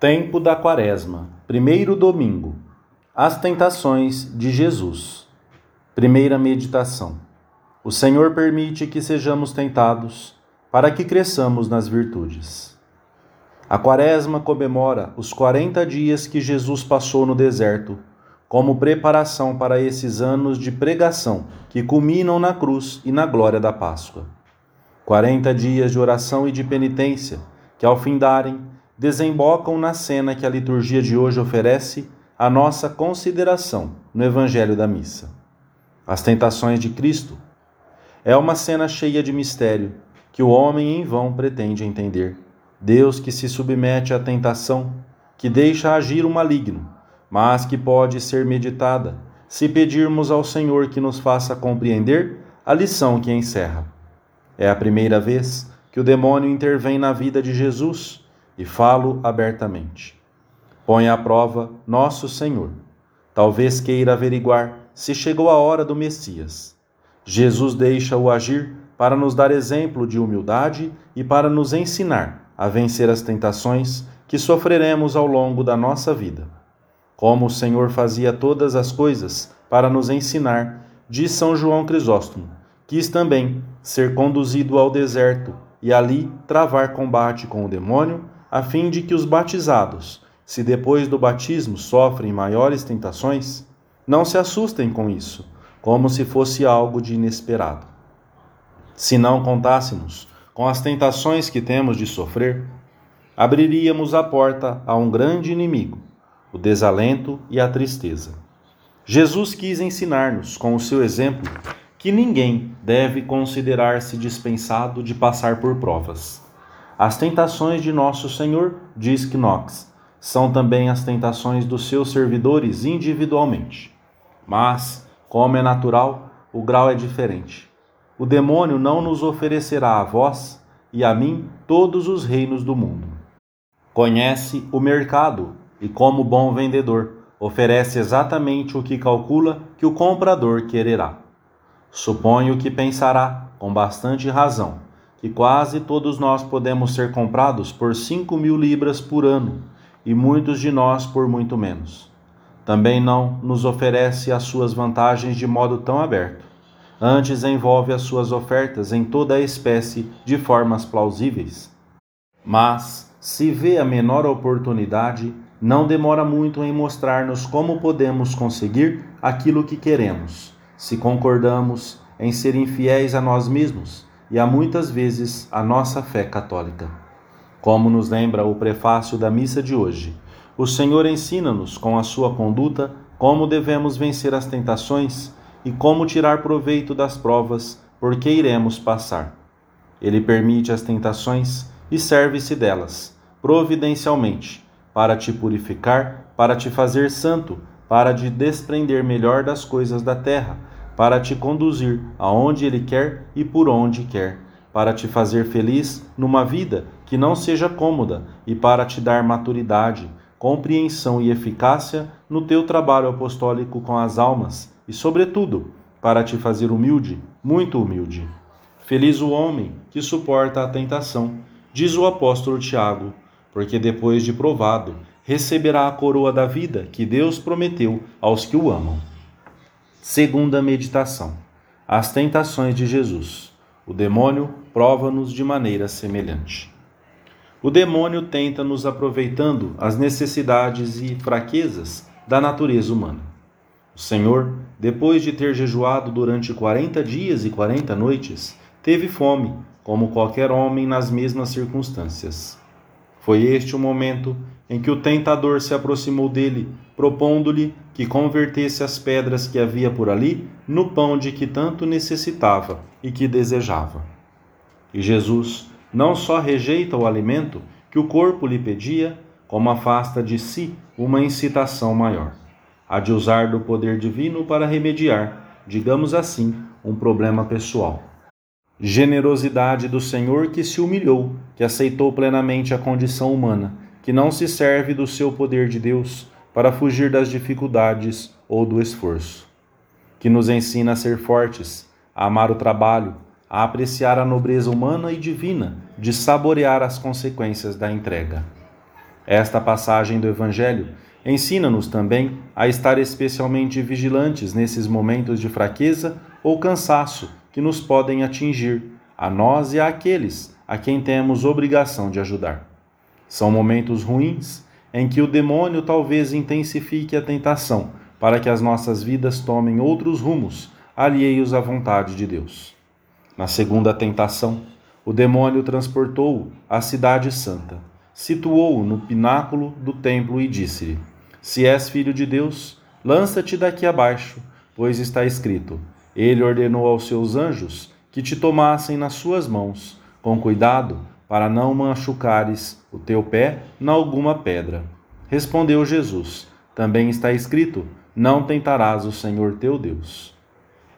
Tempo da Quaresma, primeiro domingo. As tentações de Jesus. Primeira meditação. O Senhor permite que sejamos tentados para que cresçamos nas virtudes. A Quaresma comemora os 40 dias que Jesus passou no deserto, como preparação para esses anos de pregação que culminam na cruz e na glória da Páscoa. 40 dias de oração e de penitência que, ao findarem, desembocam na cena que a liturgia de hoje oferece à nossa consideração no Evangelho da Missa. As tentações de Cristo é uma cena cheia de mistério que o homem em vão pretende entender. Deus que se submete à tentação, que deixa agir o maligno, mas que pode ser meditada se pedirmos ao Senhor que nos faça compreender a lição que encerra. É a primeira vez que o demônio intervém na vida de Jesus e falo abertamente. Põe à prova nosso Senhor. Talvez queira averiguar se chegou a hora do Messias. Jesus deixa-o agir para nos dar exemplo de humildade e para nos ensinar a vencer as tentações que sofreremos ao longo da nossa vida. Como o Senhor fazia todas as coisas para nos ensinar, diz São João Crisóstomo, quis também ser conduzido ao deserto e ali travar combate com o demônio a fim de que os batizados, se depois do batismo sofrem maiores tentações, não se assustem com isso, como se fosse algo de inesperado. Se não contássemos com as tentações que temos de sofrer, abriríamos a porta a um grande inimigo, o desalento e a tristeza. Jesus quis ensinar-nos, com o seu exemplo, que ninguém deve considerar-se dispensado de passar por provas. As tentações de nosso Senhor, diz Knox, são também as tentações dos seus servidores individualmente. Mas, como é natural, o grau é diferente. O demônio não nos oferecerá a vós e a mim todos os reinos do mundo. Conhece o mercado e, como bom vendedor, oferece exatamente o que calcula que o comprador quererá. Suponho que pensará, com bastante razão, que quase todos nós podemos ser comprados por cinco mil libras por ano, e muitos de nós por muito menos. Também não nos oferece as suas vantagens de modo tão aberto. Antes envolve as suas ofertas em toda a espécie de formas plausíveis. Mas, se vê a menor oportunidade, não demora muito em mostrar-nos como podemos conseguir aquilo que queremos, se concordamos em ser infiéis a nós mesmos e há muitas vezes a nossa fé católica. Como nos lembra o prefácio da missa de hoje, o Senhor ensina-nos com a sua conduta como devemos vencer as tentações e como tirar proveito das provas por que iremos passar. Ele permite as tentações e serve-se delas, providencialmente, para te purificar, para te fazer santo, para te desprender melhor das coisas da terra para te conduzir aonde Ele quer e por onde quer, para te fazer feliz numa vida que não seja cômoda e para te dar maturidade, compreensão e eficácia no teu trabalho apostólico com as almas e, sobretudo, para te fazer humilde, muito humilde. Feliz o homem que suporta a tentação, diz o apóstolo Tiago, porque depois de provado, receberá a coroa da vida que Deus prometeu aos que o amam. Segunda meditação: As tentações de Jesus. O demônio prova-nos de maneira semelhante. O demônio tenta nos aproveitando as necessidades e fraquezas da natureza humana. O Senhor, depois de ter jejuado durante quarenta dias e quarenta noites, teve fome, como qualquer homem nas mesmas circunstâncias. Foi este o momento em que o tentador se aproximou dele, propondo-lhe que convertesse as pedras que havia por ali no pão de que tanto necessitava e que desejava. E Jesus não só rejeita o alimento que o corpo lhe pedia, como afasta de si uma incitação maior, a de usar do poder divino para remediar, digamos assim, um problema pessoal. Generosidade do Senhor que se humilhou, que aceitou plenamente a condição humana, que não se serve do seu poder de Deus para fugir das dificuldades ou do esforço, que nos ensina a ser fortes, a amar o trabalho, a apreciar a nobreza humana e divina de saborear as consequências da entrega. Esta passagem do Evangelho ensina-nos também a estar especialmente vigilantes nesses momentos de fraqueza ou cansaço que nos podem atingir, a nós e àqueles a quem temos obrigação de ajudar. São momentos ruins em que o demônio talvez intensifique a tentação para que as nossas vidas tomem outros rumos alheios à vontade de Deus. Na segunda tentação, o demônio transportou-o à cidade santa, situou-o no pináculo do templo e disse-lhe: Se és filho de Deus, lança-te daqui abaixo, pois está escrito: Ele ordenou aos seus anjos que te tomassem nas suas mãos, com cuidado, para não machucares o teu pé na alguma pedra. Respondeu Jesus: Também está escrito: Não tentarás o Senhor teu Deus.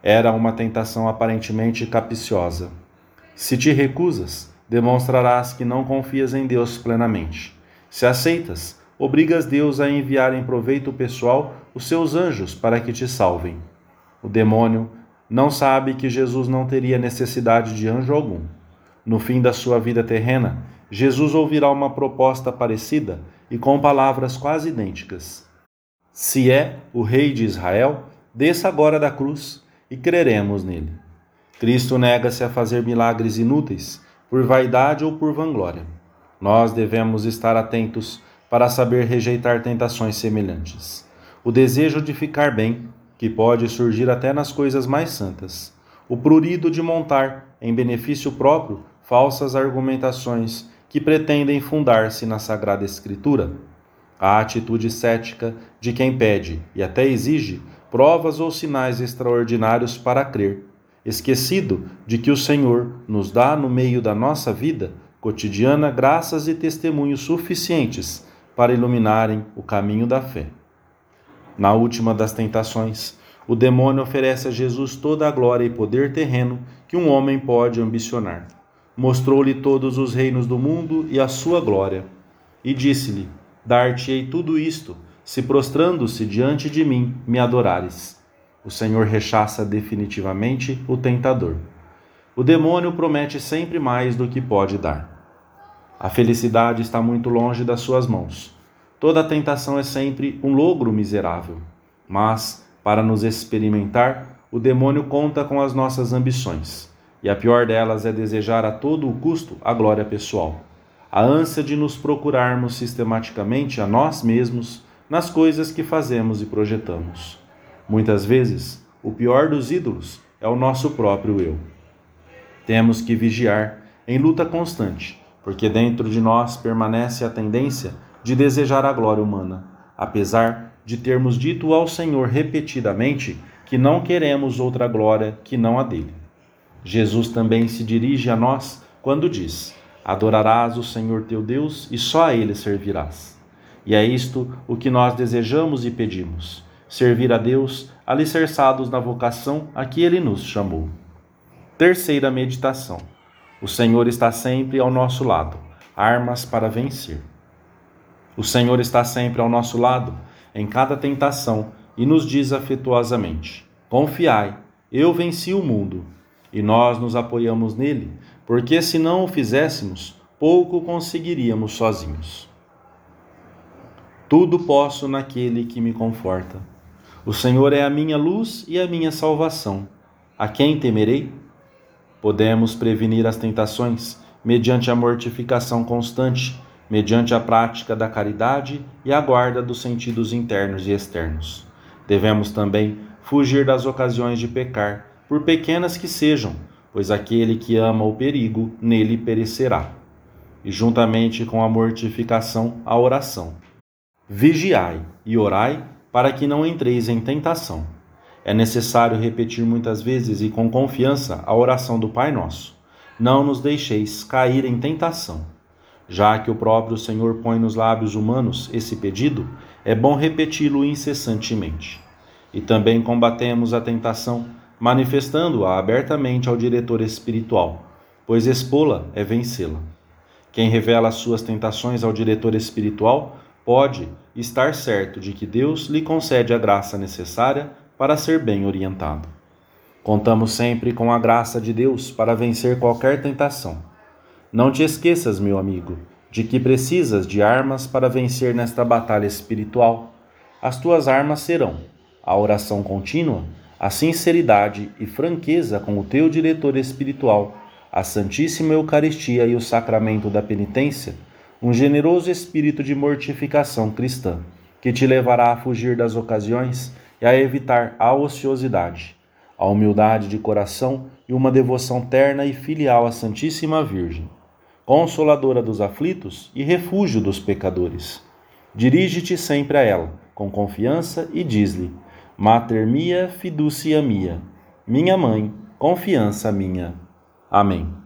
Era uma tentação aparentemente capiciosa. Se te recusas, demonstrarás que não confias em Deus plenamente. Se aceitas, obrigas Deus a enviar em proveito pessoal os seus anjos para que te salvem. O demônio não sabe que Jesus não teria necessidade de anjo algum. No fim da sua vida terrena, Jesus ouvirá uma proposta parecida e com palavras quase idênticas. Se é o Rei de Israel, desça agora da cruz e creremos nele. Cristo nega-se a fazer milagres inúteis, por vaidade ou por vanglória. Nós devemos estar atentos para saber rejeitar tentações semelhantes. O desejo de ficar bem, que pode surgir até nas coisas mais santas. O prurido de montar, em benefício próprio, falsas argumentações que pretendem fundar-se na Sagrada Escritura. A atitude cética de quem pede e até exige provas ou sinais extraordinários para crer, esquecido de que o Senhor nos dá no meio da nossa vida cotidiana graças e testemunhos suficientes para iluminarem o caminho da fé. Na última das tentações, o demônio oferece a Jesus toda a glória e poder terreno que um homem pode ambicionar. Mostrou-lhe todos os reinos do mundo e a sua glória, e disse-lhe: Dar-te-ei tudo isto se prostrando-se diante de mim me adorares. O Senhor rechaça definitivamente o tentador. O demônio promete sempre mais do que pode dar. A felicidade está muito longe das suas mãos. Toda tentação é sempre um logro miserável. Mas, para nos experimentar, o demônio conta com as nossas ambições. E a pior delas é desejar a todo o custo a glória pessoal. A ânsia de nos procurarmos sistematicamente a nós mesmos nas coisas que fazemos e projetamos. Muitas vezes, o pior dos ídolos é o nosso próprio eu. Temos que vigiar em luta constante, porque dentro de nós permanece a tendência de desejar a glória humana, apesar de termos dito ao Senhor repetidamente que não queremos outra glória que não a dele. Jesus também se dirige a nós quando diz: Adorarás o Senhor teu Deus e só a ele servirás. E é isto o que nós desejamos e pedimos: servir a Deus alicerçados na vocação a que Ele nos chamou. Terceira meditação: O Senhor está sempre ao nosso lado, armas para vencer. O Senhor está sempre ao nosso lado, em cada tentação, e nos diz afetuosamente: Confiai, eu venci o mundo. E nós nos apoiamos nele, porque se não o fizéssemos, pouco conseguiríamos sozinhos. Tudo posso naquele que me conforta. O Senhor é a minha luz e a minha salvação. A quem temerei? Podemos prevenir as tentações mediante a mortificação constante, mediante a prática da caridade e a guarda dos sentidos internos e externos. Devemos também fugir das ocasiões de pecar, por pequenas que sejam, pois aquele que ama o perigo nele perecerá. E juntamente com a mortificação, a oração Vigiai e orai para que não entreis em tentação. É necessário repetir muitas vezes e com confiança a oração do Pai Nosso. Não nos deixeis cair em tentação. Já que o próprio Senhor põe nos lábios humanos esse pedido, é bom repeti-lo incessantemente. E também combatemos a tentação, manifestando-a abertamente ao diretor espiritual, pois expô-la é vencê-la. Quem revela as suas tentações ao diretor espiritual pode estar certo de que Deus lhe concede a graça necessária para ser bem orientado. Contamos sempre com a graça de Deus para vencer qualquer tentação. Não te esqueças, meu amigo, de que precisas de armas para vencer nesta batalha espiritual. As tuas armas serão a oração contínua, a sinceridade e franqueza com o teu diretor espiritual, a Santíssima Eucaristia e o sacramento da penitência, um generoso espírito de mortificação cristã, que te levará a fugir das ocasiões e a evitar a ociosidade, a humildade de coração e uma devoção terna e filial à Santíssima Virgem consoladora dos aflitos e refúgio dos pecadores. Dirige-te sempre a ela, com confiança, e diz-lhe: Mater mia fiducia mia, minha mãe, confiança minha. Amém.